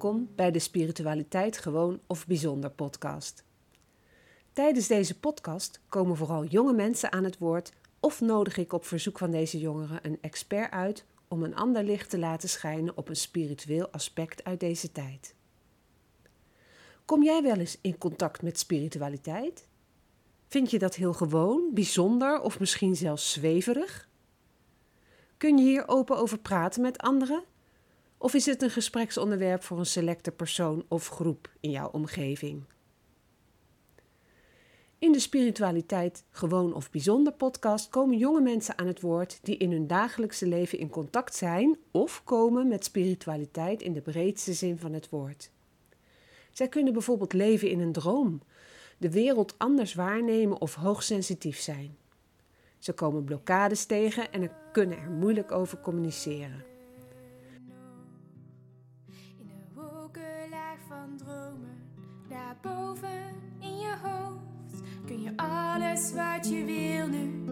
Welkom bij de Spiritualiteit Gewoon of Bijzonder podcast. Tijdens deze podcast komen vooral jonge mensen aan het woord of nodig ik op verzoek van deze jongeren een expert uit om een ander licht te laten schijnen op een spiritueel aspect uit deze tijd. Kom jij wel eens in contact met spiritualiteit? Vind je dat heel gewoon, bijzonder of misschien zelfs zweverig? Kun je hier open over praten met anderen? Of is het een gespreksonderwerp voor een selecte persoon of groep in jouw omgeving? In de Spiritualiteit Gewoon of Bijzonder podcast komen jonge mensen aan het woord die in hun dagelijkse leven in contact zijn of komen met spiritualiteit in de breedste zin van het woord. Zij kunnen bijvoorbeeld leven in een droom, de wereld anders waarnemen of hoogsensitief zijn. Ze komen blokkades tegen en kunnen er moeilijk over communiceren. Dromen, daarboven in je hoofd, kun je alles wat je wil nu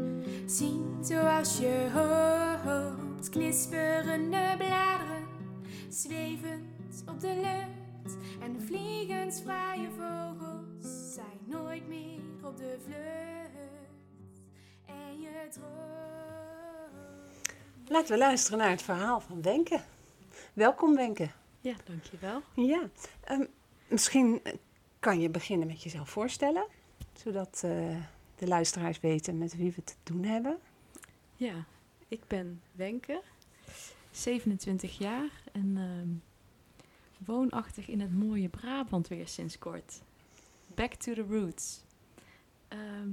zien zoals je hoopt. Knisperende bladeren, zwevend op de lucht en vliegensvrije vogels zijn nooit meer op de vlucht. En je droomt. Laten we luisteren naar het verhaal van Wenke. Welkom Wenke. Ja, dankjewel. Ja, ehm, misschien kan je beginnen met jezelf voorstellen, zodat eh, de luisteraars weten met wie we te doen hebben. Ja, ik ben Wenke, 27 jaar en ehm, woonachtig in het mooie Brabant weer sinds kort. Back to the roots. Ehm,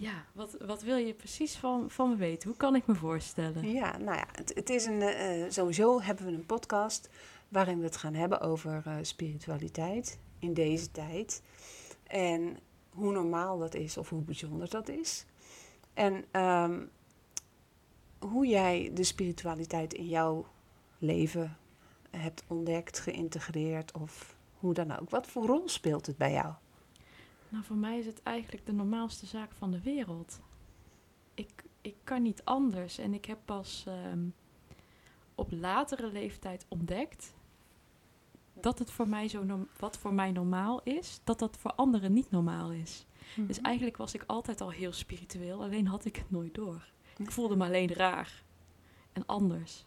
ja, wat, wat wil je precies van, van me weten? Hoe kan ik me voorstellen? Ja, nou ja, het, het is een, eh, sowieso hebben we een podcast waarin we het gaan hebben over eh, spiritualiteit in deze tijd. En hoe normaal dat is of hoe bijzonder dat is. En ehm, hoe jij de spiritualiteit in jouw leven hebt ontdekt, geïntegreerd of hoe dan ook. Wat voor rol speelt het bij jou? Nou, voor mij is het eigenlijk de normaalste zaak van de wereld. Ik, ik kan niet anders en ik heb pas ehm, op latere leeftijd ontdekt dat het voor mij zo norm- wat voor mij normaal is, dat dat voor anderen niet normaal is. Dus eigenlijk was ik altijd al heel spiritueel, alleen had ik het nooit door. Ik voelde me alleen raar en anders.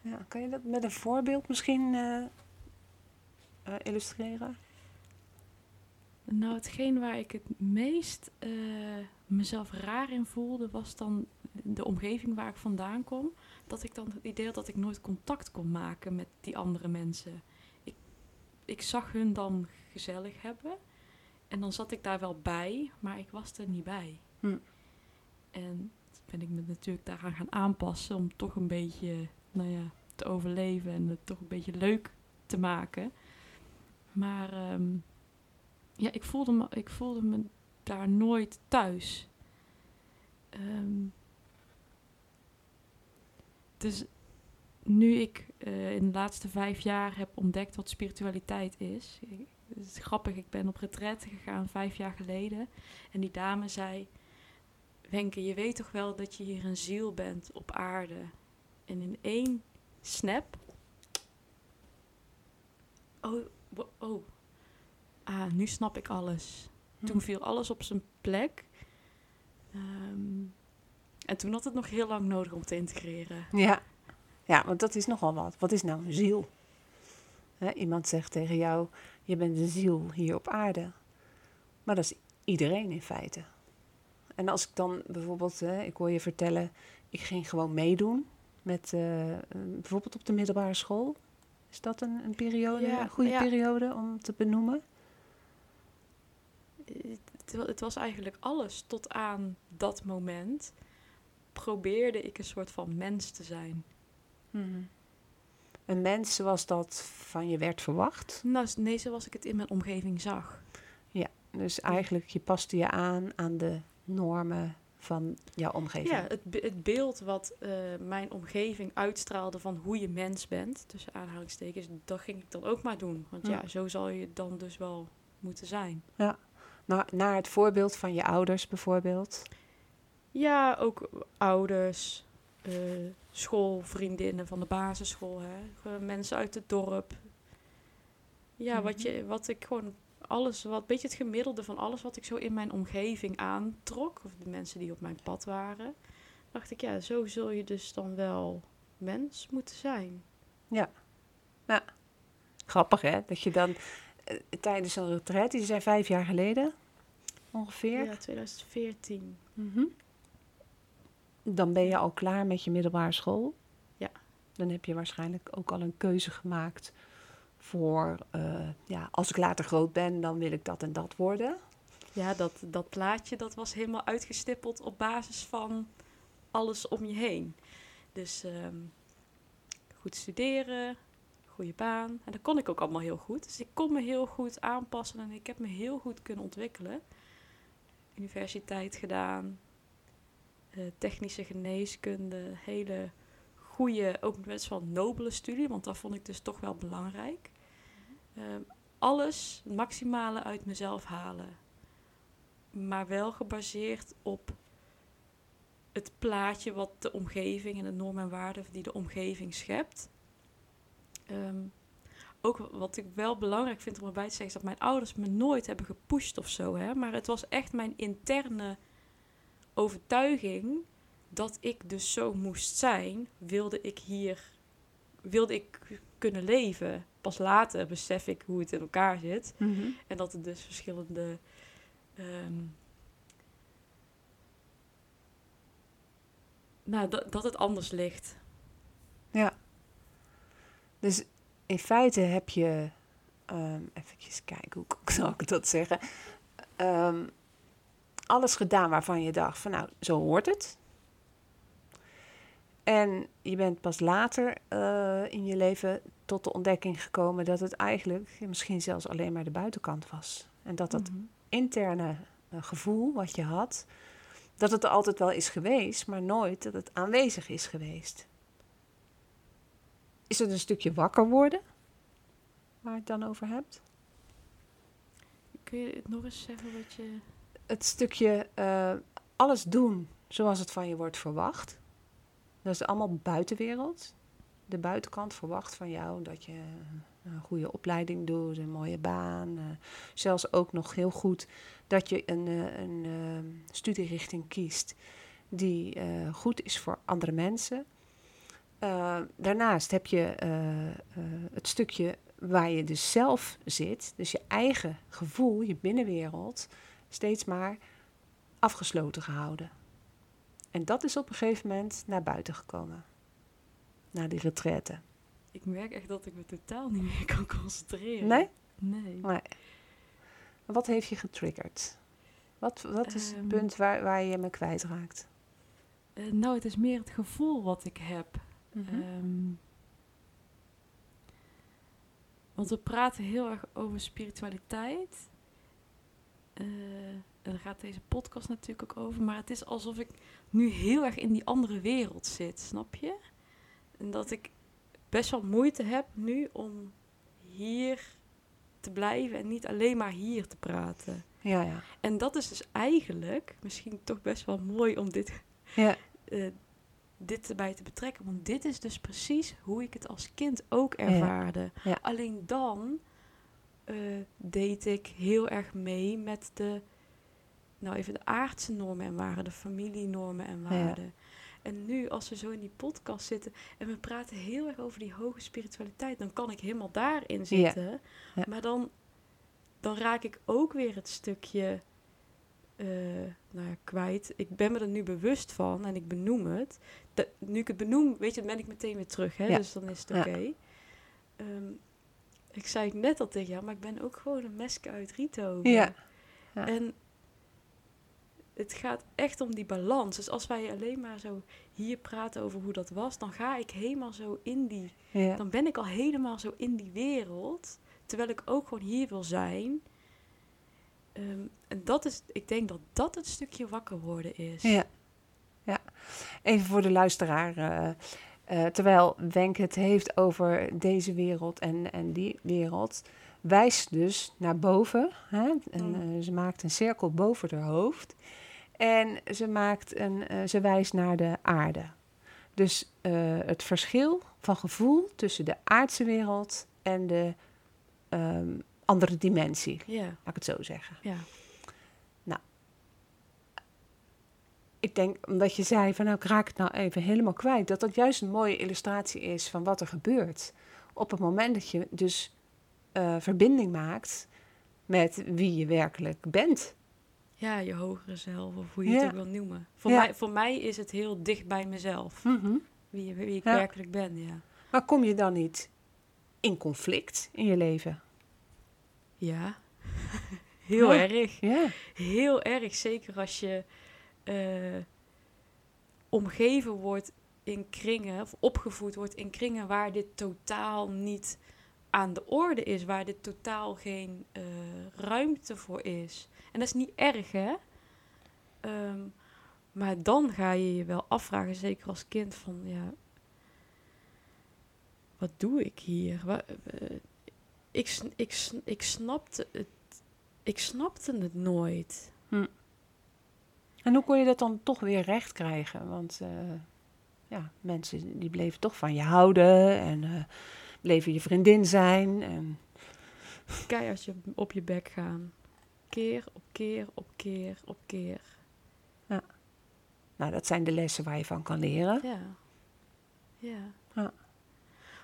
Ja, kan je dat met een voorbeeld misschien eh, eh, illustreren? Nou, hetgeen waar ik het meest eh, mezelf raar in voelde, was dan de omgeving waar ik vandaan kom. Dat ik dan het idee had dat ik nooit contact kon maken met die andere mensen. Ik, ik zag hun dan gezellig hebben en dan zat ik daar wel bij, maar ik was er niet bij. Hm. En ben ik me natuurlijk daaraan gaan aanpassen om toch een beetje, nou ja, te overleven en het toch een beetje leuk te maken. Maar ehm, ja, ik voelde, me, ik voelde me daar nooit thuis. Ehm, dus nu ik eh, in de laatste vijf jaar heb ontdekt wat spiritualiteit is. Het is grappig, ik ben op retraite gegaan vijf jaar geleden. En die dame zei... Wenke, je weet toch wel dat je hier een ziel bent op aarde. En in één snap... Oh, oh. Ah, nu snap ik alles. Toen viel alles op zijn plek. Ehm, en toen had het nog heel lang nodig om te integreren. Ja. ja, want dat is nogal wat. Wat is nou een ziel? Iemand zegt tegen jou, je bent een ziel hier op aarde. Maar dat is iedereen in feite. En als ik dan bijvoorbeeld, hè, ik hoor je vertellen, ik ging gewoon meedoen met eh, bijvoorbeeld op de middelbare school. Is dat een, een periode, Ja, een goede ja. periode om te benoemen? Het, wa- het was eigenlijk alles tot aan dat moment. Probeerde ik een soort van mens te zijn. Een mens zoals dat van je werd verwacht. Nou, nee, zoals ik het in mijn omgeving zag. Dus eigenlijk, je paste je aan aan de normen van jouw omgeving. Ja, het, be- het beeld wat eh, mijn omgeving uitstraalde van hoe je mens bent, tussen aanhalingstekens, dat ging ik dan ook maar doen. Want ja, Ja. zo zal je dan dus wel moeten zijn. Naar, naar het voorbeeld van je ouders bijvoorbeeld. Ja, ook ouders, eh, schoolvriendinnen van de basisschool, hè? Mensen uit het dorp. Ja, wat, Mhm. je, wat ik gewoon alles, wat beetje het gemiddelde van alles wat ik zo in mijn omgeving aantrok, of de mensen die op mijn pad waren, dacht ik, ja, zo zul je dus dan wel mens moeten zijn. Grappig hè, dat je dan tijdens een retraite, die zijn vijf jaar geleden ongeveer, Ja, 2014. Mhm. dan ben je al klaar met je middelbare school. Ja. Dan heb je waarschijnlijk ook al een keuze gemaakt voor, eh, ja, als ik later groot ben, dan wil ik dat en dat worden. Ja, dat, dat plaatje dat was helemaal uitgestippeld op basis van alles om je heen. Dus ehm, goed studeren, goede baan. En dat kon ik ook allemaal heel goed. Dus ik kon me heel goed aanpassen en ik heb me heel goed kunnen ontwikkelen. Universiteit gedaan, eh, technische geneeskunde, hele goede, ook best wel nobele studie, want dat vond ik dus toch wel belangrijk. Ehm, alles, het maximale uit mezelf halen maar wel gebaseerd op het plaatje wat de omgeving en de normen en waarden die de omgeving schept. Ehm, ook wat ik wel belangrijk vind om erbij te zeggen, is dat mijn ouders me nooit hebben gepusht of zo. Hè? Maar het was echt mijn interne overtuiging dat ik dus zo moest zijn, wilde ik hier, wilde ik kunnen leven. Pas later besef ik hoe het in elkaar zit. En dat er dus verschillende. ehm, nou, dat, dat het anders ligt. Dus in feite heb je, ehm even kijken, hoe zal ik dat zeggen? Ehm, alles gedaan waarvan je dacht van nou, zo hoort het. En je bent pas later eh, in je leven tot de ontdekking gekomen dat het eigenlijk misschien zelfs alleen maar de buitenkant was. En dat dat Mhm. interne eh, gevoel wat je had, dat het er altijd wel is geweest, maar nooit dat het aanwezig is geweest. Is het een stukje wakker worden waar je het dan over hebt? Kun je het nog eens zeggen wat je. Het stukje eh, alles doen zoals het van je wordt verwacht. Dat is allemaal buitenwereld. De buitenkant verwacht van jou dat je een goede opleiding doet, een mooie baan. eh, zelfs ook nog heel goed dat je een, eh, een eh, studierichting kiest die eh, goed is voor andere mensen. Eh, daarnaast heb je eh, eh, het stukje waar je dus zelf zit, dus je eigen gevoel, je binnenwereld, steeds maar afgesloten gehouden. En dat is op een gegeven moment naar buiten gekomen. Naar die retraite. Ik merk echt dat ik me totaal niet meer kan concentreren. Nee? Nee. Nee. Wat heeft je getriggerd? Wat, wat is het Ehm. punt waar, waar je me kwijtraakt? Eh, nou, het is meer het gevoel wat ik heb. Mhm. Ehm, want we praten heel erg over spiritualiteit. En daar gaat deze podcast natuurlijk ook over. Maar het is alsof ik nu heel erg in die andere wereld zit, snap je? En dat ik best wel moeite heb nu om hier te blijven en niet alleen maar hier te praten. Ja, ja. En dat is dus eigenlijk misschien toch best wel mooi om dit Ja, eh, dit erbij te betrekken. Want dit is dus precies hoe ik het als kind ook ervaarde. Ja. Alleen dan eh, deed ik heel erg mee met de, nou even de aardse normen en waarden, de familienormen en waarden. En nu, als we zo in die podcast zitten en we praten heel erg over die hoge spiritualiteit, dan kan ik helemaal daarin zitten. Maar dan, dan raak ik ook weer het stukje eh, nou ja, kwijt. Ik ben me er nu bewust van en ik benoem het. Dat, nu ik het benoem, weet je, dan ben ik meteen weer terug. Hè? Ja. Dus dan is het Ja. oké. Ehm, ik zei het net al tegen jou, maar ik ben ook gewoon een meske uit Riethoven. Ja. Ja. En het gaat echt om die balans. Dus als wij alleen maar zo hier praten over hoe dat was, dan ga ik helemaal zo in die dan ben ik al helemaal zo in die wereld. Terwijl ik ook gewoon hier wil zijn. Ehm, en dat is, ik denk dat dat het stukje wakker worden is. Ja. ja. Even voor de luisteraar. eh, eh, terwijl Wenk het heeft over deze wereld en, en die wereld, wijst dus naar boven. Hè? En, Mm. eh, ze maakt een cirkel boven haar hoofd. En ze, maakt een, ze wijst naar de aarde. Dus het verschil van gevoel tussen de aardse wereld en de ehm, andere dimensie, Ja, laat ik het zo zeggen. ja. Ik denk, omdat je zei van nou, ik raak het nou even helemaal kwijt, dat dat juist een mooie illustratie is van wat er gebeurt. Op het moment dat je dus eh, verbinding maakt met wie je werkelijk bent. Ja, je hogere zelf, of hoe je het ook wil noemen. Voor, Ja. mij, voor mij is het heel dicht bij mezelf, wie, wie ik Ja. werkelijk ben, ja. Maar kom je dan niet in conflict in je leven? Ja, heel Ja. erg. Ja. Heel erg, zeker als je eh, omgeven wordt in kringen, of opgevoed wordt in kringen waar dit totaal niet aan de orde is, waar dit totaal geen eh, ruimte voor is. En dat is niet erg, hè? Ehm, maar dan ga je je wel afvragen, zeker als kind, van ja, wat doe ik hier? Wa- eh, ik, ik, ik, snapte het, ik snapte het nooit. En hoe kon je dat dan toch weer recht krijgen? Want eh, ja, mensen die bleven toch van je houden en eh, bleven je vriendin zijn. En, Keihard je op je bek gaan. Keer op keer op keer op keer. nou, dat zijn de lessen waar je van kan leren. Ja. Ja. Ja.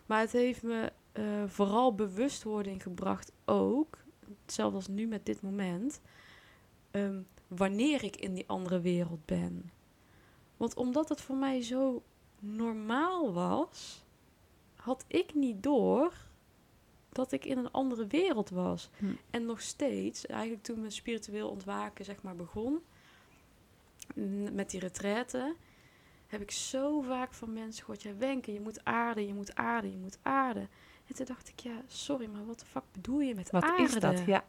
Maar het heeft me eh, vooral bewustwording gebracht ook, hetzelfde als nu met dit moment, ehm, wanneer ik in die andere wereld ben. Want omdat het voor mij zo normaal was, had ik niet door dat ik in een andere wereld was. Hm. En nog steeds, eigenlijk toen mijn spiritueel ontwaken zeg maar begon, met die retraite, heb ik zo vaak van mensen gehoord, ja Wenke, je moet aarden, je moet aarden, je moet aarden. En toen dacht ik, ja, sorry, maar wat de fuck bedoel je met Wat aarden? is dat? Ja.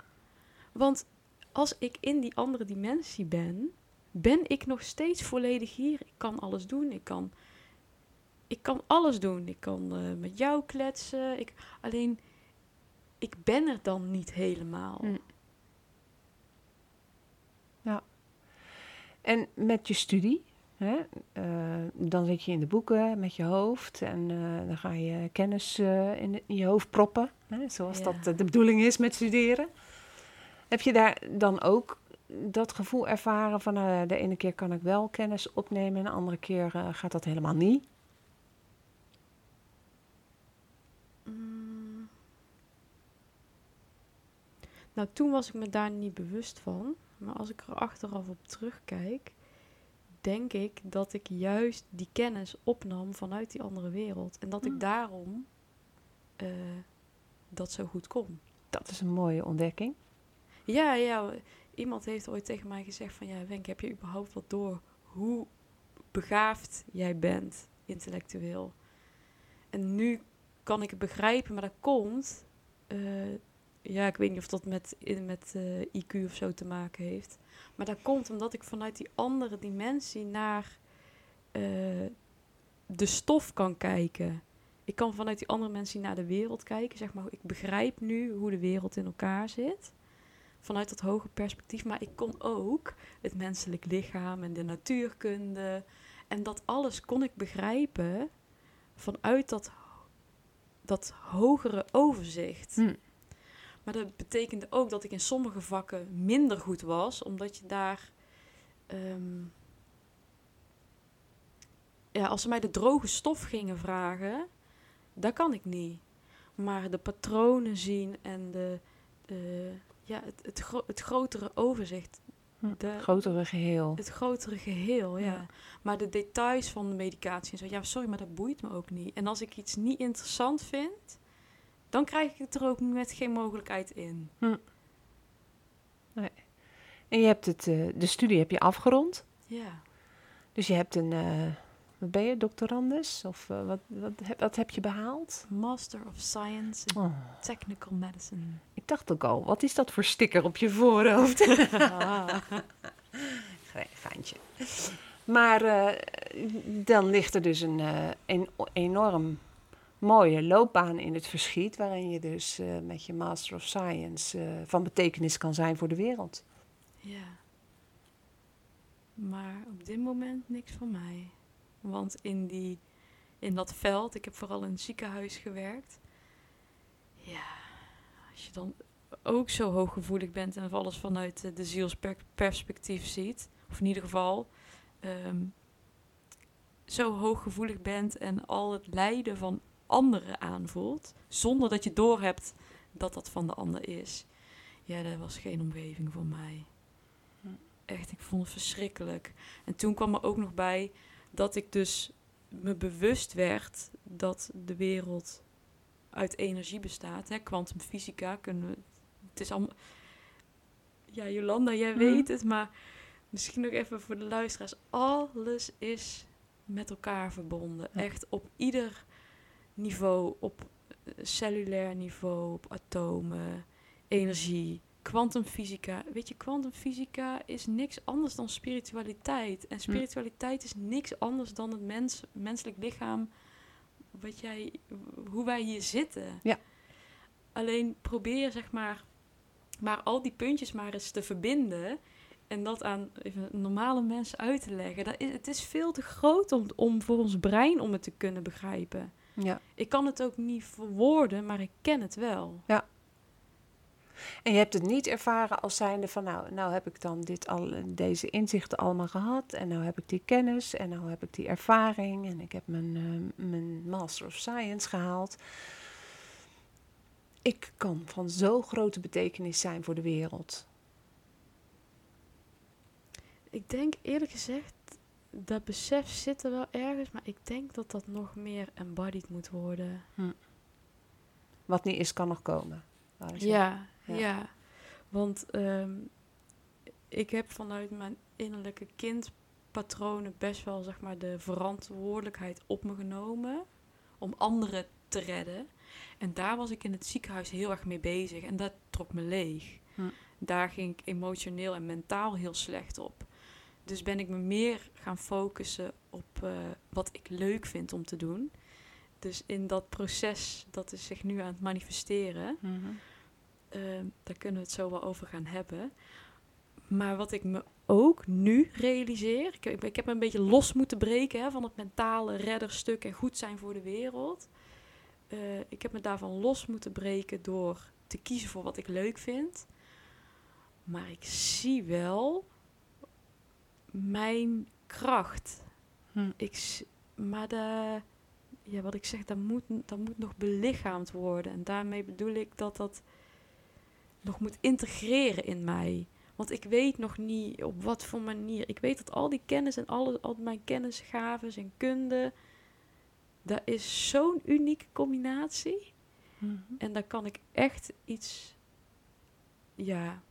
Want als ik in die andere dimensie ben, ben ik nog steeds volledig hier. Ik kan alles doen. Ik kan, ik kan alles doen. Ik kan eh, met jou kletsen. Ik, alleen, ik ben er dan niet helemaal. Hm. En met je studie, hè, eh, dan zit je in de boeken met je hoofd en eh, dan ga je kennis eh, in, de- in je hoofd proppen, hè, zoals Ja. dat de bedoeling is met studeren. Heb je daar dan ook dat gevoel ervaren van de ene keer kan ik wel kennis opnemen en de andere keer gaat dat helemaal niet? Mm. Nou, toen was ik me daar niet bewust van. Maar als ik er achteraf op terugkijk, denk ik dat ik juist die kennis opnam vanuit die andere wereld. En dat ik daarom eh, dat zo goed kon. Dat is een mooie ontdekking. Ja, ja. Iemand heeft ooit tegen mij gezegd van... Ja, Wenk, heb je überhaupt wat door hoe begaafd jij bent intellectueel? En nu kan ik het begrijpen, maar dat komt... eh, ja, ik weet niet of dat met, met eh, IQ of zo te maken heeft. Maar dat komt omdat ik vanuit die andere dimensie naar eh, de stof kan kijken. Ik kan vanuit die andere mensen naar de wereld kijken. Zeg maar, ik begrijp nu hoe de wereld in elkaar zit. Vanuit dat hoge perspectief. Maar ik kon ook het menselijk lichaam en de natuurkunde. En dat alles kon ik begrijpen vanuit dat, dat hogere overzicht. Hm. Maar dat betekende ook dat ik in sommige vakken minder goed was, omdat je daar. ehm, ja, als ze mij de droge stof gingen vragen, dat kan ik niet. Maar de patronen zien en de, de, ja, het, het, gro- het grotere overzicht, Hm. de, Grotere geheel. het grotere geheel, ja. Ja. Maar de details van de medicatie en zo, ja, sorry, maar dat boeit me ook niet. En als ik iets niet interessant vind, dan krijg ik het er ook met geen mogelijkheid in. En je hebt het, eh, de studie heb je afgerond. Ja. Dus je hebt een, eh, wat ben je, doctorandus? Of eh, wat, wat, heb- wat heb je behaald? Master of Science in Oh, Technical Medicine. ik dacht ook al, wat is dat voor sticker op je voorhoofd? Ge- Geintje. Maar dan ligt er dus een, een enorm mooie loopbaan in het verschiet... waarin je dus eh, met je Master of Science eh, van betekenis kan zijn voor de wereld. Ja. Maar op dit moment niks voor mij. Want in die in dat veld. Ik heb vooral in het ziekenhuis gewerkt. Ja, als je dan ook zo hooggevoelig bent en alles vanuit de zielsperspectief ziet, of in ieder geval ehm, zo hooggevoelig bent en al het lijden van anderen aanvoelt, zonder dat je doorhebt dat dat van de ander is. Ja, dat was geen omgeving voor mij. Echt, ik vond het verschrikkelijk. En toen kwam er ook nog bij dat ik dus me bewust werd dat de wereld uit energie bestaat. Kwantumfysica kunnen we. Het is allemaal. Ja, Jolanda, jij Mhm. weet het, maar misschien nog even voor de luisteraars. Alles is met elkaar verbonden. Ja. Echt op ieder niveau, op eh, cellulair niveau, op atomen, energie, kwantumfysica. Weet je, kwantumfysica is niks anders dan spiritualiteit. En spiritualiteit is niks anders dan het mens, menselijk lichaam, wat jij, hoe wij hier zitten. Ja. Alleen probeer zeg maar, maar al die puntjes maar eens te verbinden. En dat aan even normale mensen uit te leggen. Dat is, het is veel te groot om, om voor ons brein om het te kunnen begrijpen. Ja. Ik kan het ook niet verwoorden, maar ik ken het wel. En je hebt het niet ervaren als zijnde van, nou, nou heb ik dan dit al, deze inzichten allemaal gehad. En nou heb ik die kennis en nou heb ik die ervaring. En ik heb mijn, eh, mijn Master of Science gehaald. Ik kan van zo grote betekenis zijn voor de wereld. Ik denk eerlijk gezegd, dat besef zit er wel ergens, maar ik denk dat dat nog meer embodied moet worden. Wat niet is, kan nog komen. Ja. ja. Want ehm, ik heb vanuit mijn innerlijke kindpatronen best wel zeg maar, de verantwoordelijkheid op me genomen om anderen te redden. En daar was ik in het ziekenhuis heel erg mee bezig en dat trok me leeg. Hm. Daar ging ik emotioneel en mentaal heel slecht op. Dus ben ik me meer gaan focussen op eh, wat ik leuk vind om te doen. Dus in dat proces, dat is zich nu aan het manifesteren, Mhm. Ehm, daar kunnen we het zo wel over gaan hebben. Maar wat ik me ook nu realiseer, ik, heb- ik heb me een beetje los moeten breken hè, van het mentale redderstuk en goed zijn voor de wereld. Eh, ik heb me daarvan los moeten breken door te kiezen voor wat ik leuk vind. Maar ik zie wel mijn kracht. Hm. Ik, maar de, ja, wat ik zeg, dat moet, dat moet nog belichaamd worden. En daarmee bedoel ik dat dat nog moet integreren in mij. Want ik weet nog niet op wat voor manier. Ik weet dat al die kennis en alle, al mijn kennisgaven en kunde... Dat is zo'n unieke combinatie. Mhm. En daar kan ik echt iets... Ja,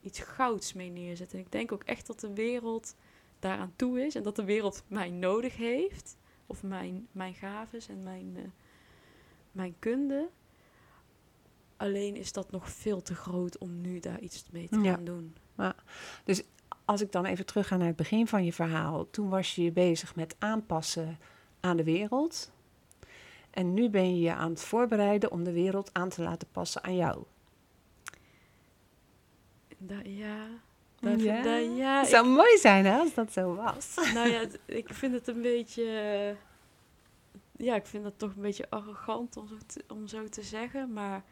iets gouds mee neerzetten. En ik denk ook echt dat de wereld daaraan toe is. En dat de wereld mij nodig heeft. Of mijn, mijn gaves en mijn, eh, mijn kunde. Alleen is dat nog veel te groot om nu daar iets mee te Ja. gaan doen. Als ik dan even terugga naar het begin van je verhaal. Toen was je je bezig met aanpassen aan de wereld. En nu ben je je aan het voorbereiden om de wereld aan te laten passen aan jou. Da- ja, Ja? Het ik- zou mooi zijn hè, als dat zo was. nou ja, ik vind het een beetje. eh, ja, ik vind dat toch een beetje arrogant om zo te, om zo te zeggen. Maar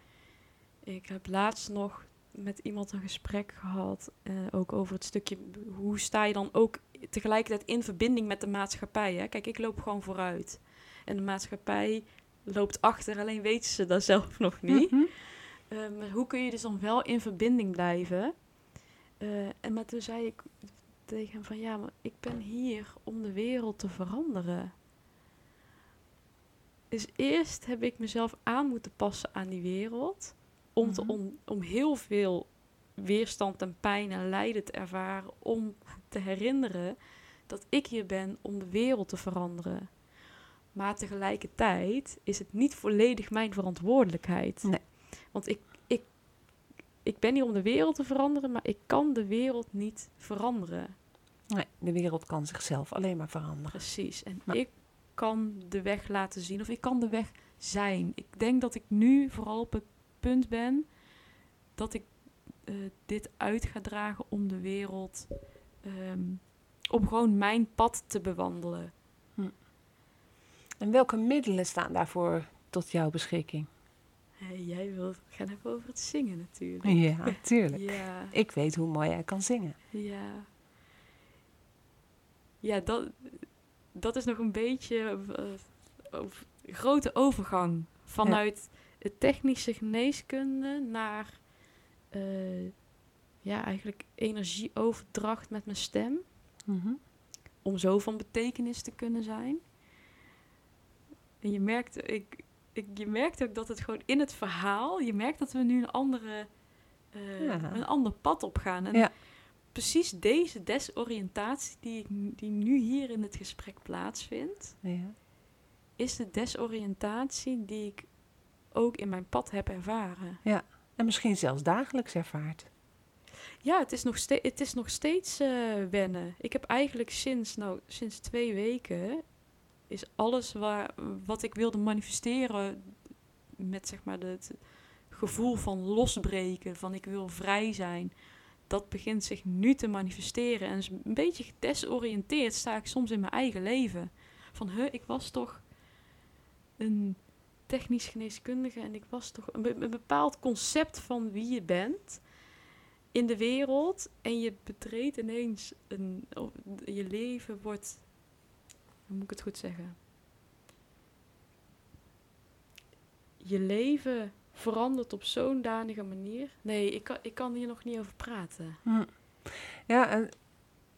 ik heb laatst nog met iemand een gesprek gehad. eh, ook over het stukje. Hoe sta je dan ook tegelijkertijd in verbinding met de maatschappij? Hè? Kijk, ik loop gewoon vooruit. En de maatschappij loopt achter, alleen weten ze dat zelf nog niet. Mhm. Eh, maar hoe kun je dus dan wel in verbinding blijven? Eh, en maar toen zei ik tegen hem van ja, maar ik ben hier om de wereld te veranderen. Dus eerst heb ik mezelf aan moeten passen aan die wereld. Om, te, Mhm. om, om heel veel weerstand en pijn en lijden te ervaren. Om te herinneren dat ik hier ben om de wereld te veranderen. Maar tegelijkertijd is het niet volledig mijn verantwoordelijkheid. Nee. Want ik, ik, ben hier om de wereld te veranderen, maar ik kan de wereld niet veranderen. Nee, de wereld kan zichzelf alleen maar veranderen. Precies. En Maar- ik kan de weg laten zien, of ik kan de weg zijn. Ik denk dat ik nu vooral op het punt ben dat ik eh, dit uit ga dragen om de wereld, ehm, om gewoon mijn pad te bewandelen. En welke middelen staan daarvoor tot jouw beschikking? Hé, jij wilt gaan hebben over het zingen natuurlijk. Ja, tuurlijk. Ja, Ik weet hoe mooi jij kan zingen. ja. Ja, dat, dat is nog een beetje eh, over- grote overgang vanuit het technische geneeskunde naar eh, ja, eigenlijk energieoverdracht met mijn stem. Mhm. om zo van betekenis te kunnen zijn. En je merkt, ik, je merkt ook dat het gewoon in het verhaal, je merkt dat we nu een andere, eh, Ja. een ander pad op gaan. En Ja. precies deze desoriëntatie die, ik, nu- die nu hier in het gesprek plaatsvindt, Ja. is de desoriëntatie die ik ook in mijn pad heb ervaren. En misschien zelfs dagelijks ervaart. Ja, het is nog, ste het is nog steeds eh, wennen. Ik heb eigenlijk sinds, nou, sinds twee weken is alles waar, wat ik wilde manifesteren met zeg maar het gevoel van losbreken, van ik wil vrij zijn, dat begint zich nu te manifesteren. En is een beetje gedesoriënteerd sta ik soms in mijn eigen leven. Van, huh, ik was toch een technisch geneeskundige en ik was toch een, een bepaald concept van wie je bent in de wereld en je betreedt ineens een, je leven wordt, hoe moet ik het goed zeggen? Je leven verandert op zo'n danige manier. Nee, ik kan, ik kan hier nog niet over praten. Hm. Ja, en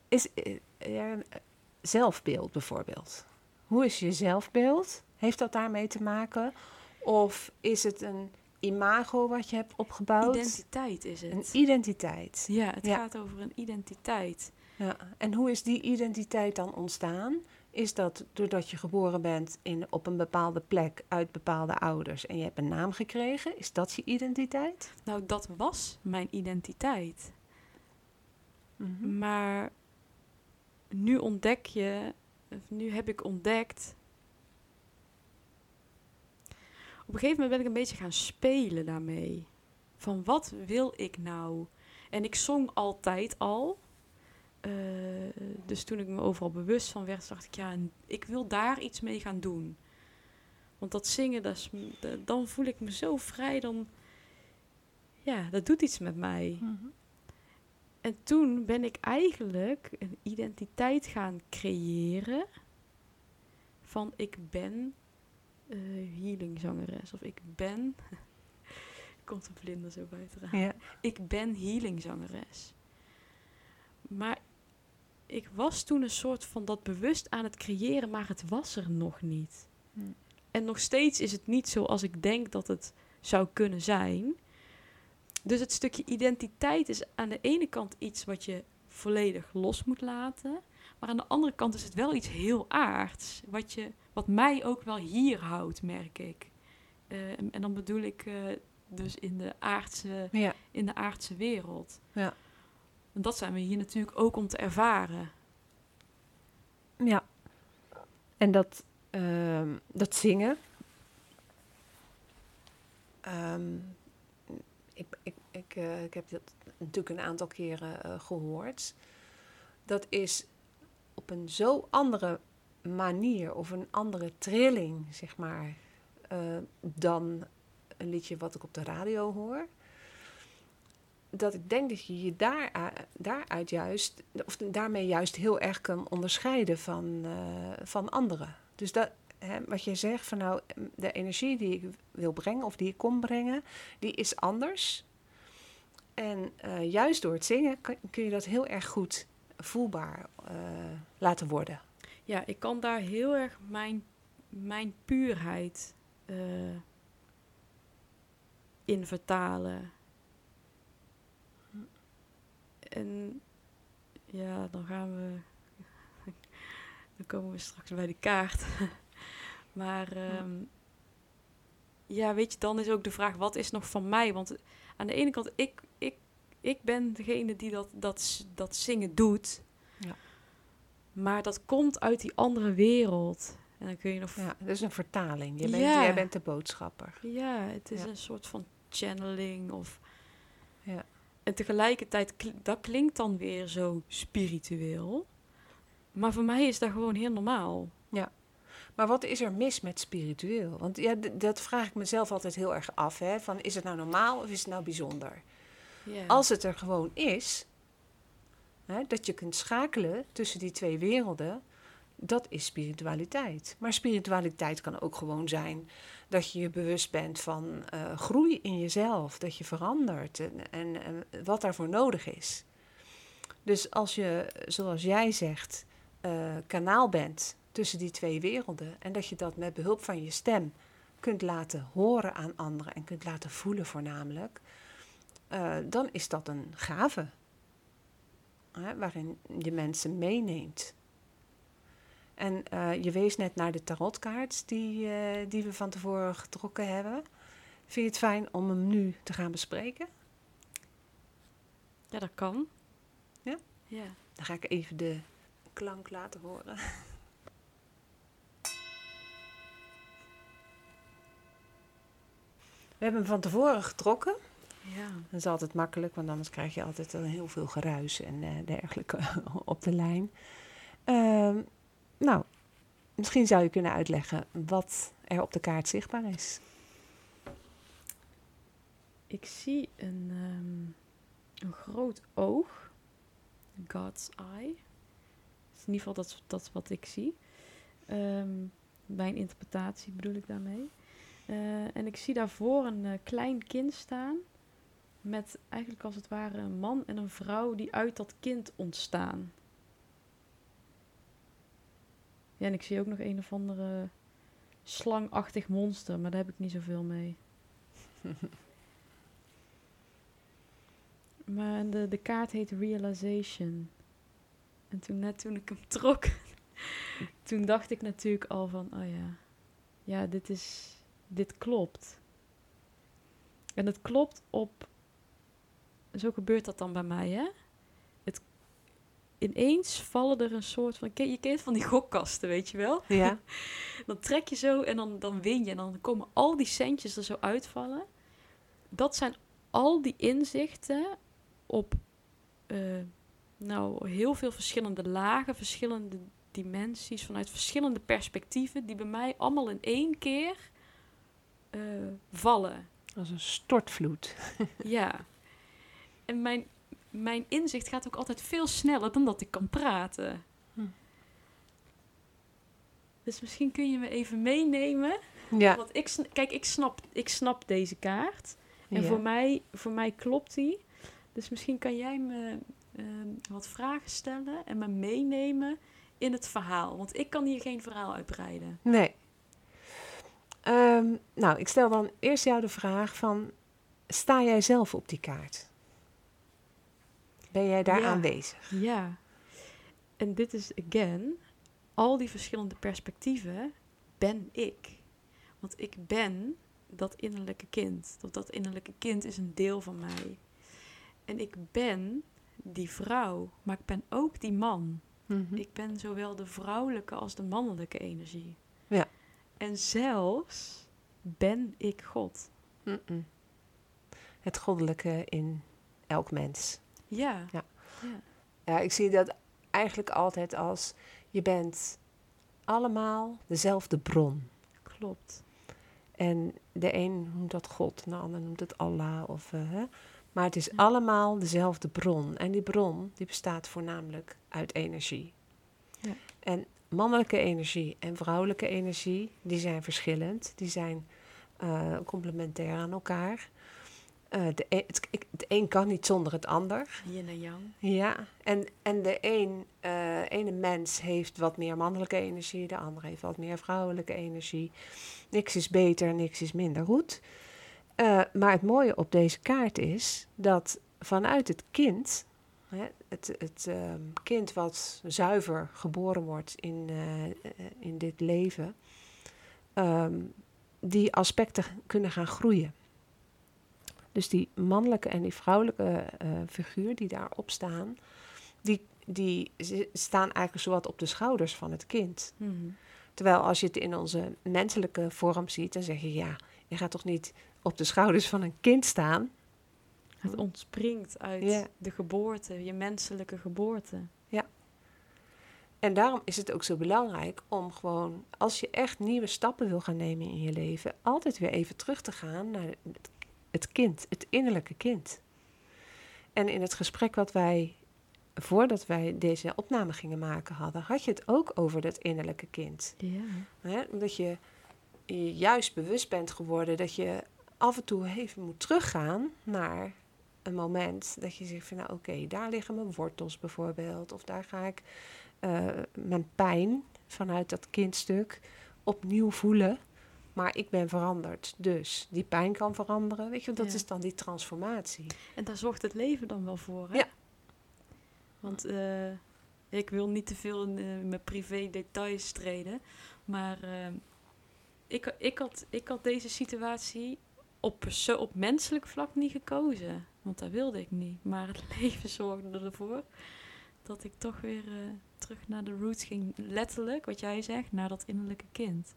is eh, ja, eh, zelfbeeld bijvoorbeeld. Hoe is je zelfbeeld? Heeft dat daarmee te maken? Of is het een imago wat je hebt opgebouwd? Identiteit is het. Een identiteit. ja, het Ja. gaat over een identiteit. Ja. En hoe is die identiteit dan ontstaan? Is dat doordat je geboren bent in, op een bepaalde plek uit bepaalde ouders en je hebt een naam gekregen? Is dat je identiteit? Nou, dat was mijn identiteit. Mhm. Maar nu ontdek je, nu heb ik ontdekt. Op een gegeven moment ben ik een beetje gaan spelen daarmee. Van wat wil ik nou? En ik zong altijd al. Eh, dus toen ik me overal bewust van werd, dacht ik, ja, ik wil daar iets mee gaan doen. Want dat zingen, dat is, dan voel ik me zo vrij, dan, ja, dat doet iets met mij. Mhm. En toen ben ik eigenlijk een identiteit gaan creëren van ik ben eh healingzangeres of ik ben komt een vlinder zo buiten. Ja. Ik ben healingzangeres. Maar ik was toen een soort van dat bewust aan het creëren, maar het was er nog niet. Hm. En nog steeds is het niet zoals ik denk dat het zou kunnen zijn. Dus het stukje identiteit is aan de ene kant iets wat je volledig los moet laten. Maar aan de andere kant is het wel iets heel aards. Wat, je, wat mij ook wel hier houdt, merk ik. Eh, en, en dan bedoel ik eh, dus in de, aardse, Ja. in de aardse wereld. Ja. En dat zijn we hier natuurlijk ook om te ervaren. Ja. En dat, ehm, dat zingen. Ehm, ik, ik, ik, eh, ik heb dat natuurlijk een aantal keren eh, gehoord. Dat is op een zo andere manier of een andere trilling, zeg maar, eh, dan een liedje wat ik op de radio hoor. Dat ik denk dat je je daar, daaruit juist, of daarmee juist heel erg kan onderscheiden van, eh, van anderen. Dus dat, hè, wat je zegt, van nou, de energie die ik wil brengen of die ik kom brengen, die is anders. En eh, juist door het zingen kun, je dat heel erg goed voelbaar eh, laten worden. Ja, ik kan daar heel erg mijn, mijn puurheid eh, in vertalen. En ja, dan gaan we. Dan komen we straks bij de kaart. maar ehm, ja, weet je, dan is ook de vraag: wat is nog van mij? Want aan de ene kant, ik, ik, ik ben degene die dat, dat, dat zingen doet. Ja. Maar dat komt uit die andere wereld. En dan kun je nog. Ja, dat is een vertaling. Je bent, Ja. Jij bent de boodschapper. Ja, het is Ja. een soort van channeling of... Ja. En tegelijkertijd, dat klinkt dan weer zo spiritueel. Maar voor mij is dat gewoon heel normaal. Maar wat is er mis met spiritueel? Want ja, dat vraag ik mezelf altijd heel erg af. Hè? Van, is het nou normaal of is het nou bijzonder? Ja. Als het er gewoon is, hè, dat je kunt schakelen tussen die twee werelden, dat is spiritualiteit. Maar spiritualiteit kan ook gewoon zijn dat je je bewust bent van eh, groei in jezelf, dat je verandert en, en, en wat daarvoor nodig is. Dus als je, zoals jij zegt, eh, kanaal bent tussen die twee werelden en dat je dat met behulp van je stem kunt laten horen aan anderen en kunt laten voelen voornamelijk, eh, dan is dat een gave. Waarin je mensen meeneemt. En eh, je wees net naar de tarotkaart die, eh, die we van tevoren getrokken hebben. Vind je het fijn om hem nu te gaan bespreken? ja, dat kan. Ja? Ja. Dan ga ik even de klank laten horen. We hebben hem van tevoren getrokken. Ja. Dat is altijd makkelijk, want anders krijg je altijd heel veel geruis en eh, dergelijke op de lijn. Ehm, nou, misschien zou je kunnen uitleggen wat er op de kaart zichtbaar is. Ik zie een, ehm, een groot oog. God's eye. Is in ieder geval dat, dat wat ik zie. Ehm, mijn interpretatie bedoel ik daarmee. Eh, en ik zie daarvoor een eh, klein kind staan. Met eigenlijk als het ware een man en een vrouw die uit dat kind ontstaan. Ja, en ik zie ook nog een of andere slangachtig monster, maar daar heb ik niet zoveel mee. Maar de, de kaart heet Realization. En toen net toen ik hem trok, toen dacht ik natuurlijk al van, oh ja, ja, dit is, dit klopt. En het klopt op, zo gebeurt dat dan bij mij, hè? Ineens vallen er een soort van, je kent van die gokkasten, weet je wel? Ja, Dan trek je zo en dan, dan win je. En dan komen al die centjes er zo uitvallen. Dat zijn al die inzichten op eh, nou, heel veel verschillende lagen, verschillende dimensies, vanuit verschillende perspectieven, die bij mij allemaal in één keer eh, vallen. als een stortvloed. Ja. En mijn, mijn inzicht gaat ook altijd veel sneller dan dat ik kan praten. Hm. Dus misschien kun je me even meenemen. Ja, Want ik, kijk, ik snap, ik snap deze kaart. En ja. voor, mij, voor mij klopt die. Dus misschien kan jij me ehm, wat vragen stellen en me meenemen in het verhaal. Want ik kan hier geen verhaal uitbreiden. Nee. Ehm, nou, ik stel dan eerst jou de vraag van, sta jij zelf op die kaart? Ben jij daar Ja. aanwezig? Ja. En dit is, again, al die verschillende perspectieven ben ik. Want ik ben dat innerlijke kind. Dat, dat innerlijke kind is een deel van mij. En ik ben die vrouw, maar ik ben ook die man. Mhm. Ik ben zowel de vrouwelijke als de mannelijke energie. Ja. En zelfs ben ik God. Het goddelijke in elk mens. Ja. Ja. ja. Ja, ik zie dat eigenlijk altijd als je bent allemaal dezelfde bron. Klopt. En de een noemt dat God, de ander noemt het Allah. Of, eh, hè. Maar het is Ja. allemaal dezelfde bron. En die bron die bestaat voornamelijk uit energie. Ja. En mannelijke energie en vrouwelijke energie, die zijn verschillend. Die zijn eh, complementair aan elkaar. Eh, de, e- het, een kan niet zonder het ander. Yin en yang. Ja, en, en de een, eh, ene mens heeft wat meer mannelijke energie, de ander heeft wat meer vrouwelijke energie. Niks is beter, niks is minder goed. Eh, maar het mooie op deze kaart is dat vanuit het kind, hè, het, het ehm, kind wat zuiver geboren wordt in, in dit leven, ehm, die aspecten kunnen gaan groeien. Dus die mannelijke en die vrouwelijke eh, figuur die daarop staan, die, die staan eigenlijk zowat op de schouders van het kind. Mhm. Terwijl als je het in onze menselijke vorm ziet, dan zeg je ja, je gaat toch niet op de schouders van een kind staan? Het ontspringt uit Ja. de geboorte, je menselijke geboorte. En daarom is het ook zo belangrijk om gewoon, als je echt nieuwe stappen wil gaan nemen in je leven, altijd weer even terug te gaan naar het- het kind, het innerlijke kind. En in het gesprek wat wij, voordat wij deze opname gingen maken hadden, had je het ook over dat innerlijke kind. Ja. Hè? Omdat je je juist bewust bent geworden dat je af en toe even moet teruggaan naar een moment dat je zegt van nou oké, daar liggen mijn wortels bijvoorbeeld. Of daar ga ik eh, mijn pijn vanuit dat kindstuk opnieuw voelen. Maar ik ben veranderd. Dus die pijn kan veranderen. Weet je, dat Ja. is dan die transformatie. En daar zorgt het leven dan wel voor, hè? Ja. Want eh, ik wil niet te veel in eh, mijn privé details treden. Maar eh, ik, ik, had, ik had deze situatie op, op menselijk vlak niet gekozen. Want dat wilde ik niet. Maar het leven zorgde ervoor dat ik toch weer terug naar de roots ging. Letterlijk, wat jij zegt, naar dat innerlijke kind.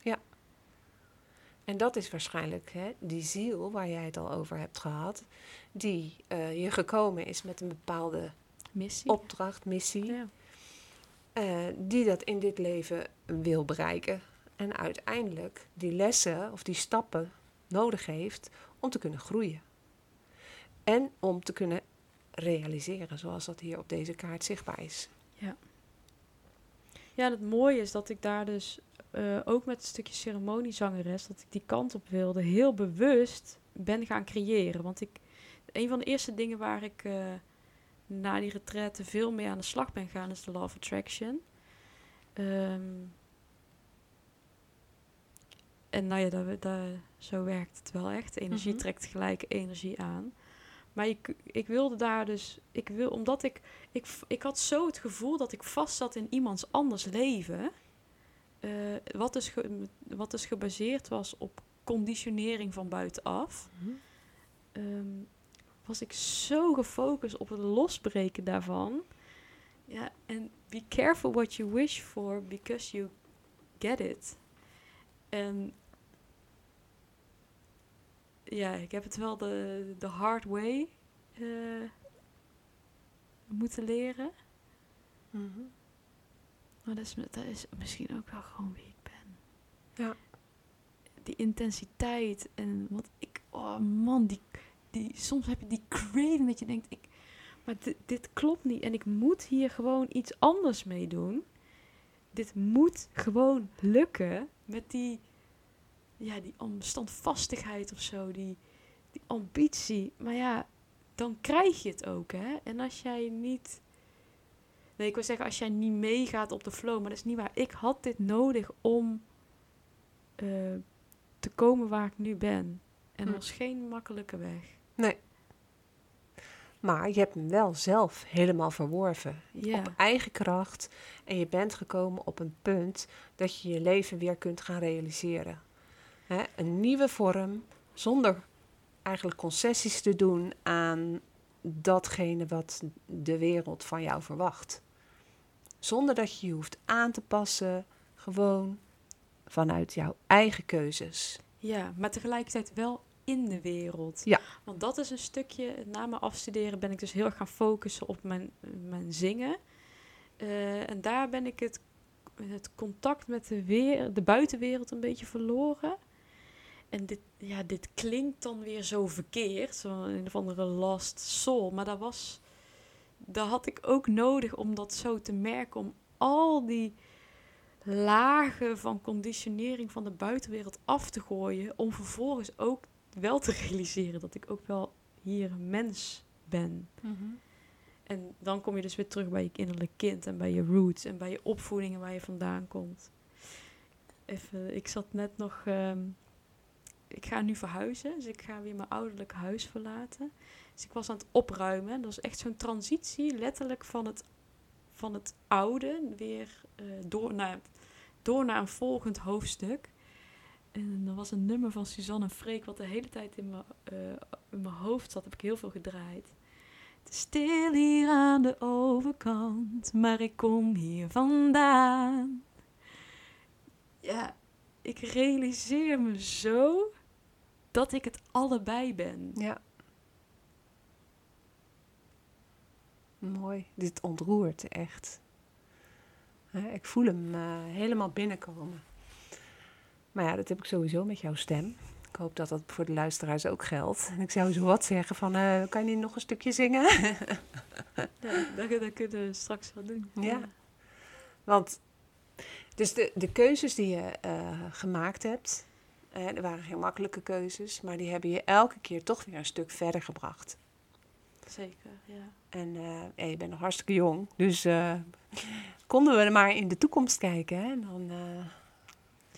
En dat is waarschijnlijk hè, die ziel waar jij het al over hebt gehad. Die eh, je gekomen is met een bepaalde Missie. opdracht, missie. Ja. eh, die dat in dit leven wil bereiken. En uiteindelijk die lessen of die stappen nodig heeft om te kunnen groeien. En om te kunnen realiseren, zoals dat hier op deze kaart zichtbaar is. Ja, en het mooie is dat ik daar dus eh, ook met een stukje ceremoniezangeres, dat ik die kant op wilde, heel bewust ben gaan creëren. Want ik, een van de eerste dingen waar ik eh, na die retraite veel mee aan de slag ben gegaan, is de Law of Attraction. Ehm, en nou ja, dat, dat, zo werkt het wel echt. Energie Mhm. trekt gelijk energie aan. Maar ik, ik wilde daar dus, ik wil, omdat ik ik, ik had zo het gevoel dat ik vast zat in iemands anders leven. Eh, wat, dus wat dus gebaseerd was op conditionering van buitenaf. ehm, was ik zo gefocust op het losbreken daarvan. Ja, en be careful what you wish for because you get it. En ja, ik heb het wel de, de hard way eh, moeten leren. Maar dat is, dat is misschien ook wel gewoon wie ik ben. Ja. Die intensiteit en wat ik... Oh man, die, die, soms heb je die craving dat je denkt... Ik, maar dit, dit klopt niet en ik moet hier gewoon iets anders mee doen. Dit moet gewoon lukken met die... Ja, die standvastigheid of zo. Die, die ambitie. Maar ja, dan krijg je het ook, hè. En als jij niet... Nee, ik wil zeggen, als jij niet meegaat op de flow, maar dat is niet waar. Ik had dit nodig om eh, te komen waar ik nu ben. En Hm. er was geen makkelijke weg. Nee. Maar je hebt hem wel zelf helemaal verworven. Ja, Op eigen kracht. En je bent gekomen op een punt dat je je leven weer kunt gaan realiseren. Hè, een nieuwe vorm, zonder eigenlijk concessies te doen aan datgene wat de wereld van jou verwacht. Zonder dat je je hoeft aan te passen, gewoon vanuit jouw eigen keuzes. ja, maar tegelijkertijd wel in de wereld. Ja. Want dat is een stukje, na mijn afstuderen ben ik dus heel erg gaan focussen op mijn, mijn zingen. Eh, en daar ben ik het, het contact met de, weer, de buitenwereld een beetje verloren. En dit, ja, dit klinkt dan weer zo verkeerd, zo een of andere lost soul. Maar dat was, dat had ik ook nodig om dat zo te merken, om al die lagen van conditionering van de buitenwereld af te gooien, om vervolgens ook wel te realiseren dat ik ook wel hier een mens ben. En dan kom je dus weer terug bij je innerlijk kind en bij je roots en bij je opvoeding en waar je vandaan komt. Even, ik zat net nog. ehm, ik ga nu verhuizen, dus ik ga weer mijn ouderlijk huis verlaten. Dus ik was aan het opruimen. Dat was echt zo'n transitie, letterlijk van het, van het oude weer eh, door, naar, door naar een volgend hoofdstuk. En er was een nummer van Suzanne Freek wat de hele tijd in mijn, eh, in mijn hoofd zat. Heb ik heel veel gedraaid. Het stil hier aan de overkant, maar ik kom hier vandaan. Ja, ik realiseer me zo dat ik het allebei ben. Ja. Mooi. Dit ontroert echt. Ik voel hem eh, helemaal binnenkomen. Maar ja, dat heb ik sowieso met jouw stem. Ik hoop dat dat voor de luisteraars ook geldt. En ik zou zo wat zeggen van, eh, kan je niet nog een stukje zingen? Ja, dat, dat kunnen we straks wel doen. Ja. Want, dus de, de keuzes die je eh, gemaakt hebt, eh, er waren geen makkelijke keuzes, maar die hebben je elke keer toch weer een stuk verder gebracht. Zeker, ja. En eh, ja, je bent nog hartstikke jong, dus eh, konden we maar in de toekomst kijken. Hè? En dan eh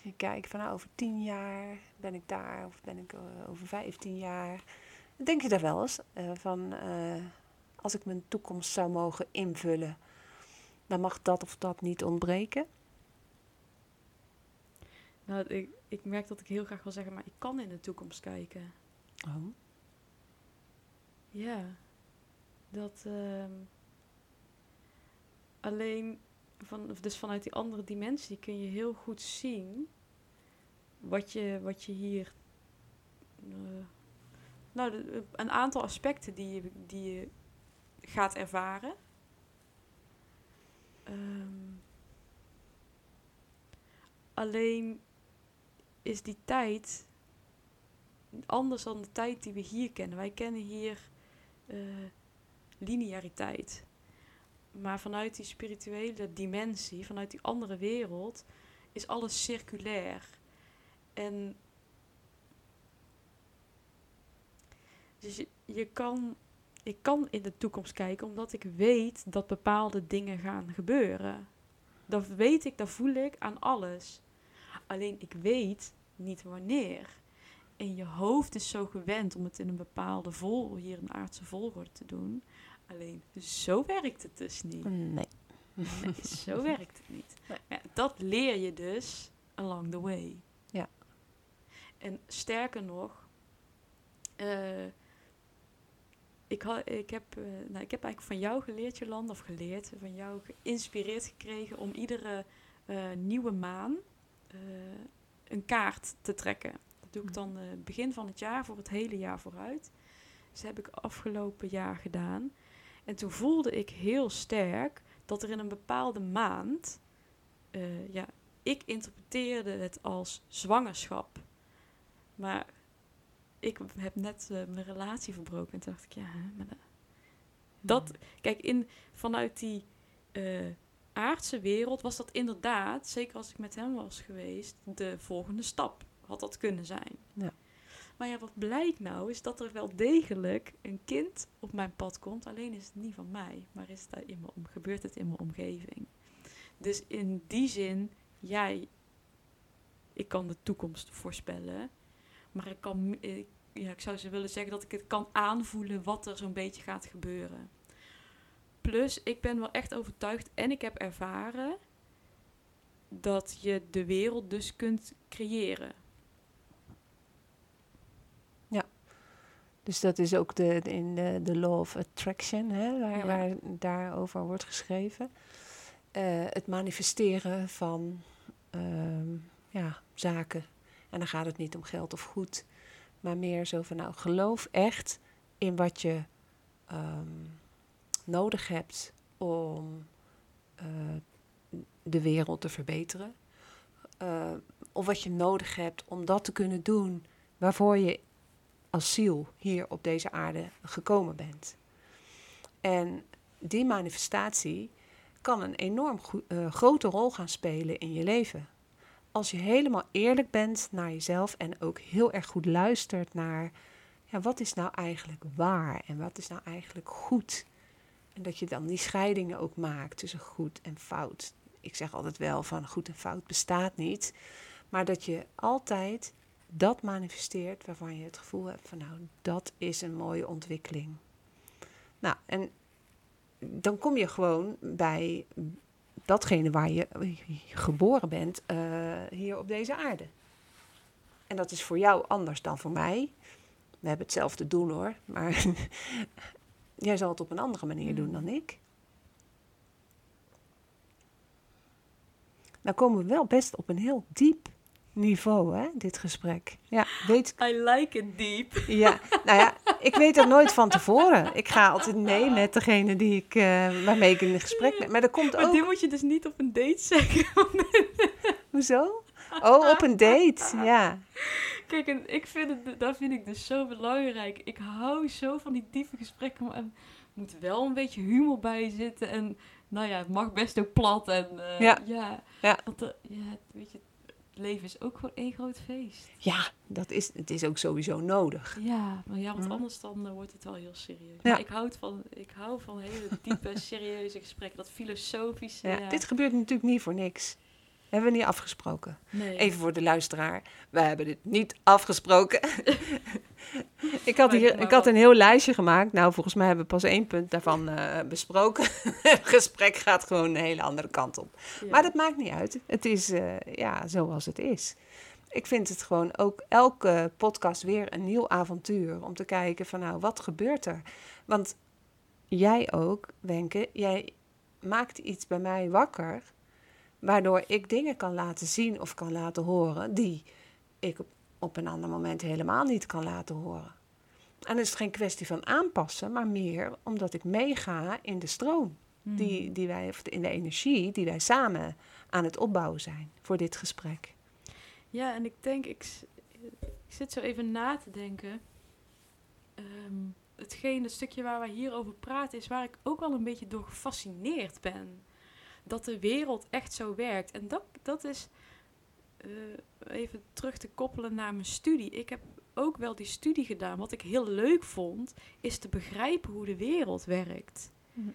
je kijken van nou, over tien jaar ben ik daar, of ben ik eh, over vijftien jaar. Denk je daar wel eens eh, van, eh, als ik mijn toekomst zou mogen invullen, dan mag dat of dat niet ontbreken. Nou, ik, ik merk dat ik heel graag wil zeggen, maar ik kan in de toekomst kijken. Oh. Ja, dat ehm, alleen van, dus vanuit die andere dimensie kun je heel goed zien wat je, wat je hier. eh, nou, een aantal aspecten die je, die je gaat ervaren. Ehm, alleen is die tijd anders dan de tijd die we hier kennen. Wij kennen hier eh, lineariteit. Maar vanuit die spirituele dimensie, vanuit die andere wereld, is alles circulair. En dus je, je kan, ik kan in de toekomst kijken omdat ik weet dat bepaalde dingen gaan gebeuren. Dat weet ik, dat voel ik aan alles. Alleen ik weet niet wanneer. En je hoofd is zo gewend om het in een bepaalde vol, hier een aardse volgorde te doen. Alleen zo werkt het dus niet. Nee. Nee, zo werkt het niet. Nee. Ja, dat leer je dus along the way. Ja. En sterker nog, eh, ik, ha, ik, heb, eh, nou, ik heb eigenlijk van jou geleerd, Jolanda, of geleerd, van jou geïnspireerd gekregen om iedere eh, nieuwe maan een kaart te trekken. Dat doe ik dan eh, begin van het jaar voor het hele jaar vooruit. Dus dat heb ik afgelopen jaar gedaan. En toen voelde ik heel sterk dat er in een bepaalde maand, eh, ja, ik interpreteerde het als zwangerschap. Maar ik heb net eh, mijn relatie verbroken en toen dacht ik, ja, maar dat, dat kijk, in, vanuit die eh, aardse wereld was dat inderdaad, zeker als ik met hem was geweest, de volgende stap had dat kunnen zijn. Ja. Maar ja, wat blijkt nou, is dat er wel degelijk een kind op mijn pad komt. Alleen is het niet van mij, maar is het in om, gebeurt het in mijn omgeving. Dus in die zin, jij, ik kan de toekomst voorspellen. Maar ik kan, ja, ik zou ze willen zeggen dat ik het kan aanvoelen wat er zo'n beetje gaat gebeuren. Plus, ik ben wel echt overtuigd en ik heb ervaren dat je de wereld dus kunt creëren. Dus dat is ook de, in de, de Law of Attraction, hè, waar, Ja. waar daarover wordt geschreven. Eh, het manifesteren van ehm, ja, zaken. En dan gaat het niet om geld of goed, maar meer zo van, nou, geloof echt in wat je ehm, nodig hebt om eh, de wereld te verbeteren. Eh, of wat je nodig hebt om dat te kunnen doen waarvoor je als ziel hier op deze aarde gekomen bent. En die manifestatie kan een enorm eh, grote rol gaan spelen in je leven. Als je helemaal eerlijk bent naar jezelf en ook heel erg goed luistert naar ja, wat is nou eigenlijk waar en wat is nou eigenlijk goed. En dat je dan die scheidingen ook maakt tussen goed en fout. Ik zeg altijd wel van goed en fout bestaat niet. Maar dat je altijd dat manifesteert waarvan je het gevoel hebt van nou, dat is een mooie ontwikkeling. Nou, en dan kom je gewoon bij datgene waar je geboren bent eh, hier op deze aarde. En dat is voor jou anders dan voor mij. We hebben hetzelfde doel hoor, maar jij zal het op een andere manier doen dan ik. Nou komen we wel best op een heel diep niveau, hè, dit gesprek. Ja, weet, I like it deep. ja, nou ja, ik weet dat nooit van tevoren. Ik ga altijd mee met degene die ik, eh, waarmee ik in gesprek ben. Maar dat komt Maar ook... dit moet je dus niet op een date zeggen. Hoezo? Oh, op een date, ja. Kijk, en ik vind het, dat vind ik dus zo belangrijk. Ik hou zo van die diepe gesprekken, maar er moet wel een beetje humor bij zitten. En nou ja, het mag best ook plat. En eh, Ja. ja, Ja. Want ja, weet je, leven is ook gewoon één groot feest. Ja, dat is, het is ook sowieso nodig. Ja, maar ja, want anders dan eh, wordt het wel heel serieus. Ja. Maar ik, houd van, ik hou van hele diepe, serieuze gesprekken. Dat filosofische. Ja, Ja, Dit gebeurt natuurlijk niet voor niks. Hebben we niet afgesproken. nee. Even voor de luisteraar. We hebben dit niet afgesproken. ik, had hier, ik had een heel lijstje gemaakt. Nou, volgens mij hebben we pas één punt daarvan eh, besproken. het gesprek gaat gewoon een hele andere kant op. Ja. Maar dat maakt niet uit. Het is eh, ja, zoals het is. Ik vind het gewoon ook elke podcast weer een nieuw avontuur. Om te kijken van nou, wat gebeurt er? Want jij ook, Wenke, jij maakt iets bij mij wakker. Waardoor ik dingen kan laten zien of kan laten horen die ik op, op een ander moment helemaal niet kan laten horen. En dan is het geen kwestie van aanpassen, maar meer omdat ik meega in de stroom Mhm. die, die wij, of in de energie die wij samen aan het opbouwen zijn voor dit gesprek. Ja, en ik denk, ik, ik zit zo even na te denken. Ehm hetgeen, het stukje waar wij hier over praten, is waar ik ook wel een beetje door gefascineerd ben. Dat de wereld echt zo werkt. En dat, dat is even terug te koppelen naar mijn studie. Ik heb ook wel die studie gedaan. Wat ik heel leuk vond, is te begrijpen hoe de wereld werkt. Mhm.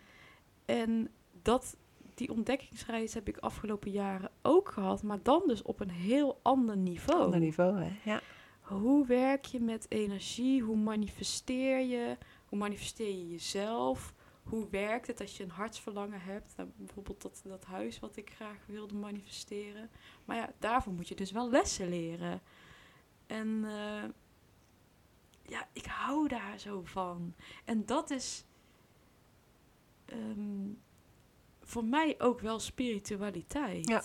En dat, die ontdekkingsreis heb ik afgelopen jaren ook gehad, maar dan dus op een heel ander niveau. Ander niveau, hè? Ja. Hoe werk je met energie? Hoe manifesteer je? Hoe manifesteer je jezelf? Hoe werkt het als je een hartsverlangen hebt? Nou, bijvoorbeeld dat, dat huis wat ik graag wilde manifesteren. Maar ja, daarvoor moet je dus wel lessen leren. En eh, ja, ik hou daar zo van. En dat is ehm, voor mij ook wel spiritualiteit. Ja.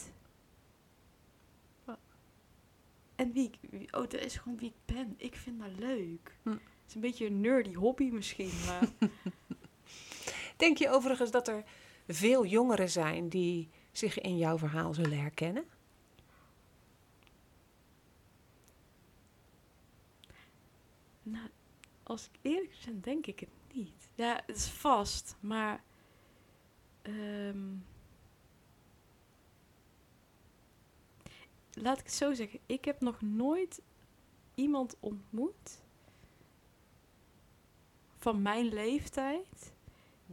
En wie ik, oh, dat is gewoon wie ik ben. Ik vind dat leuk. Hm. Het is een beetje een nerdy hobby misschien, maar Denk je overigens dat er veel jongeren zijn die zich in jouw verhaal zullen herkennen? nou, als ik eerlijk ben, denk ik het niet. Ja, het is vast, maar ehm, laat ik het zo zeggen. Ik heb nog nooit iemand ontmoet van mijn leeftijd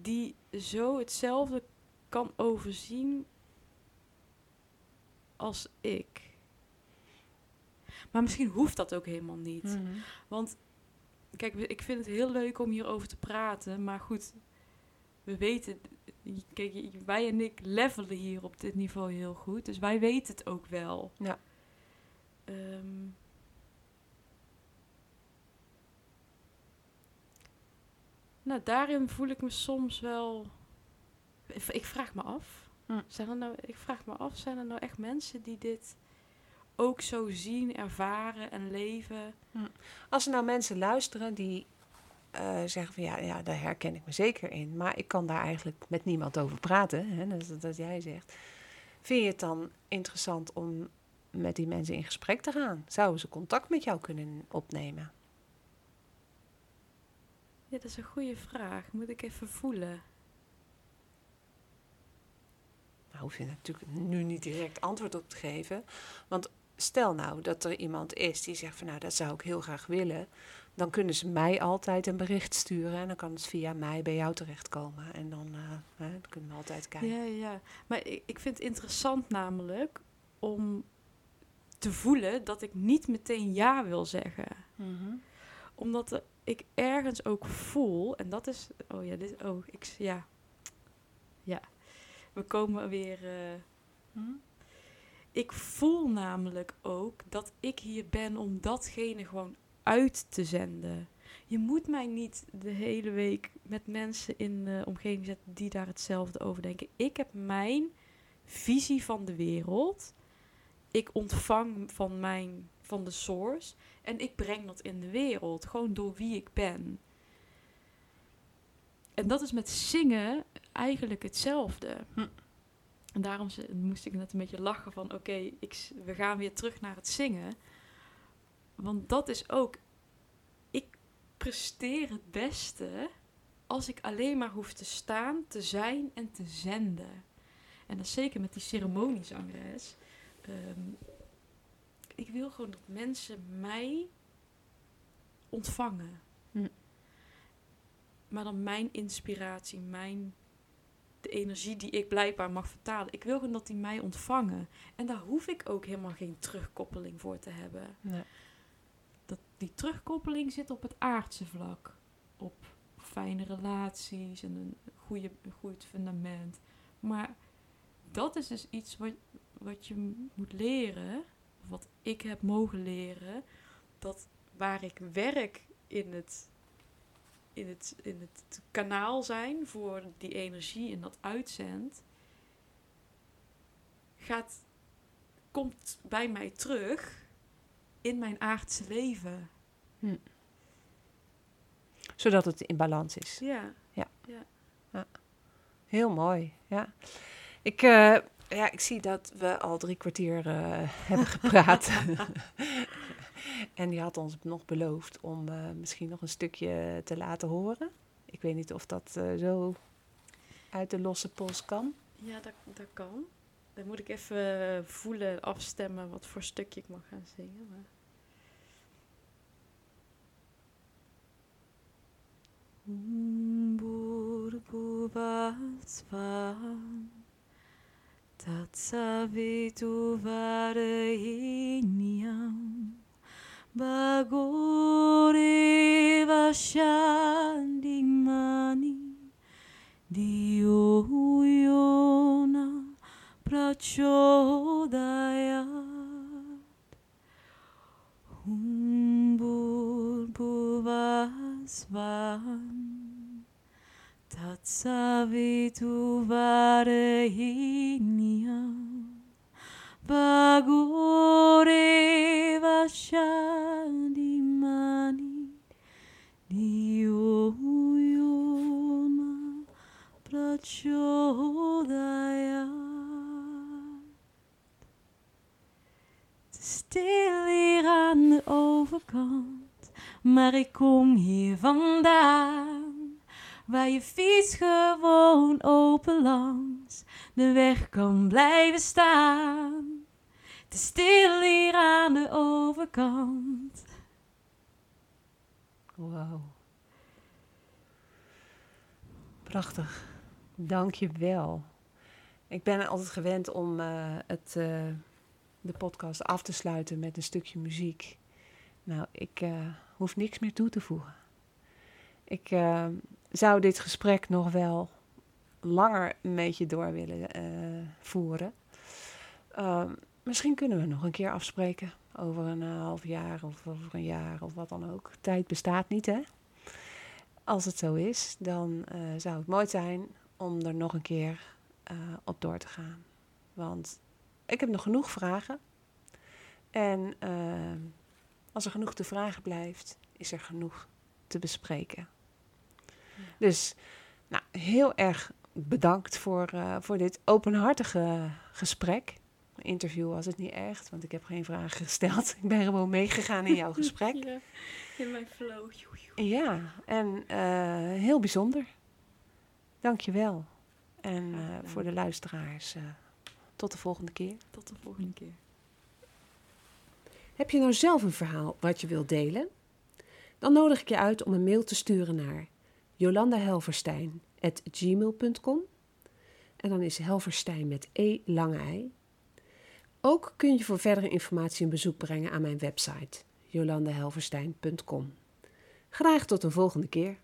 die zo hetzelfde kan overzien als ik. Maar misschien hoeft dat ook helemaal niet. Mhm. Want kijk, ik vind het heel leuk om hierover te praten. Maar goed, we weten. Kijk, wij en ik levelen hier op dit niveau heel goed. Dus wij weten het ook wel. Ja. Ehm, nou, daarin voel ik me soms wel. Ik vraag me af. Hm. Zijn er nou, ik vraag me af, zijn er nou echt mensen die dit ook zo zien, ervaren en leven? Als er nou mensen luisteren die eh, zeggen van ja, ja, daar herken ik me zeker in, maar ik kan daar eigenlijk met niemand over praten, hè, dat, is dat jij zegt. Vind je het dan interessant om met die mensen in gesprek te gaan? Zouden ze contact met jou kunnen opnemen? Ja, dat is een goede vraag. Moet ik even voelen. Nou, hoef je natuurlijk nu niet direct antwoord op te geven. Want stel nou dat er iemand is die zegt van nou, dat zou ik heel graag willen. Dan kunnen ze mij altijd een bericht sturen en dan kan het via mij bij jou terechtkomen. En dan, eh, hè, dan kunnen we altijd kijken. Ja, ja. Maar ik, ik vind het interessant namelijk om te voelen dat ik niet meteen ja wil zeggen. Mhm. Omdat er- ik ergens ook voel, en dat is... Oh ja, dit... Oh, ik... Ja. Ja. We komen weer... eh, Mhm. ik voel namelijk ook dat ik hier ben om datgene gewoon uit te zenden. Je moet mij niet de hele week met mensen in de omgeving zetten die daar hetzelfde over denken. Ik heb mijn visie van de wereld ik ontvang van mijn van de source en ik breng dat in de wereld, gewoon door wie ik ben. En dat is met zingen eigenlijk hetzelfde. Hm. En daarom moest ik net een beetje lachen van oké, ik we gaan weer terug naar het zingen. Want dat is ook, ik presteer het beste als ik alleen maar hoef te staan, te zijn en te zenden. En dat is zeker met die ceremoniezangeres. Ehm, ik wil gewoon dat mensen mij ontvangen. Hm. Maar dan mijn inspiratie, mijn, de energie die ik blijkbaar mag vertalen. Ik wil gewoon dat die mij ontvangen. En daar hoef ik ook helemaal geen terugkoppeling voor te hebben. Nee. Dat, die terugkoppeling zit op het aardse vlak. Op fijne relaties en een, goede, een goed fundament. Maar dat is dus iets wat, wat je moet leren. Wat ik heb mogen leren. Dat waar ik werk in het, in het, in het kanaal zijn voor die energie en dat uitzendt. Gaat, komt bij mij terug in mijn aardse leven. Zodat het in balans is. Ja. Heel mooi, ja. Ik, eh, ja, ik zie dat we al drie kwartier eh, hebben gepraat. en die had ons nog beloofd om eh, misschien nog een stukje te laten horen. Ik weet niet of dat eh, zo uit de losse pols kan. Ja, dat, dat kan. Dan moet ik even voelen, afstemmen wat voor stukje ik mag gaan zingen. Maar... Sercawitu vareiniam bagore vashandimani Dio uyona prachodayat Humbur buvasvam Tatsavitu Varehinyam Bagore Prachodayat Het is stil hier aan de overkant, maar ik kom hier vandaan. Waar je fiets gewoon open langs de weg kan blijven staan. Is stil hier aan de overkant. Wow. Prachtig. Dank je wel. Ik ben altijd gewend om eh, het, eh, de podcast af te sluiten met een stukje muziek. Nou, ik eh, hoef niks meer toe te voegen. Ik zou dit gesprek nog wel langer met je door willen eh, voeren. Ehm, misschien kunnen we nog een keer afspreken over een eh, half jaar of over een jaar of wat dan ook. Tijd bestaat niet, hè? Als het zo is, dan eh, zou het mooi zijn om er nog een keer op door te gaan. Want ik heb nog genoeg vragen. En als er genoeg te vragen blijft, is er genoeg te bespreken. Dus nou, heel erg bedankt voor, eh, voor dit openhartige gesprek. Interview was het niet echt, want ik heb geen vragen gesteld. Ik ben gewoon meegegaan in jouw gesprek. Ja, in mijn flow. Ja, en eh, heel bijzonder. Dank je wel. En eh, voor de luisteraars, eh, tot de volgende keer. Tot de volgende keer. Heb je nou zelf een verhaal wat je wilt delen? Dan nodig ik je uit om een mail te sturen naar jolandahelverstein.gmail.com En dan is Helverstein met E lange ei. Ook kun je voor verdere informatie een bezoek brengen aan mijn website jolandahelverstein.com. Graag tot een volgende keer.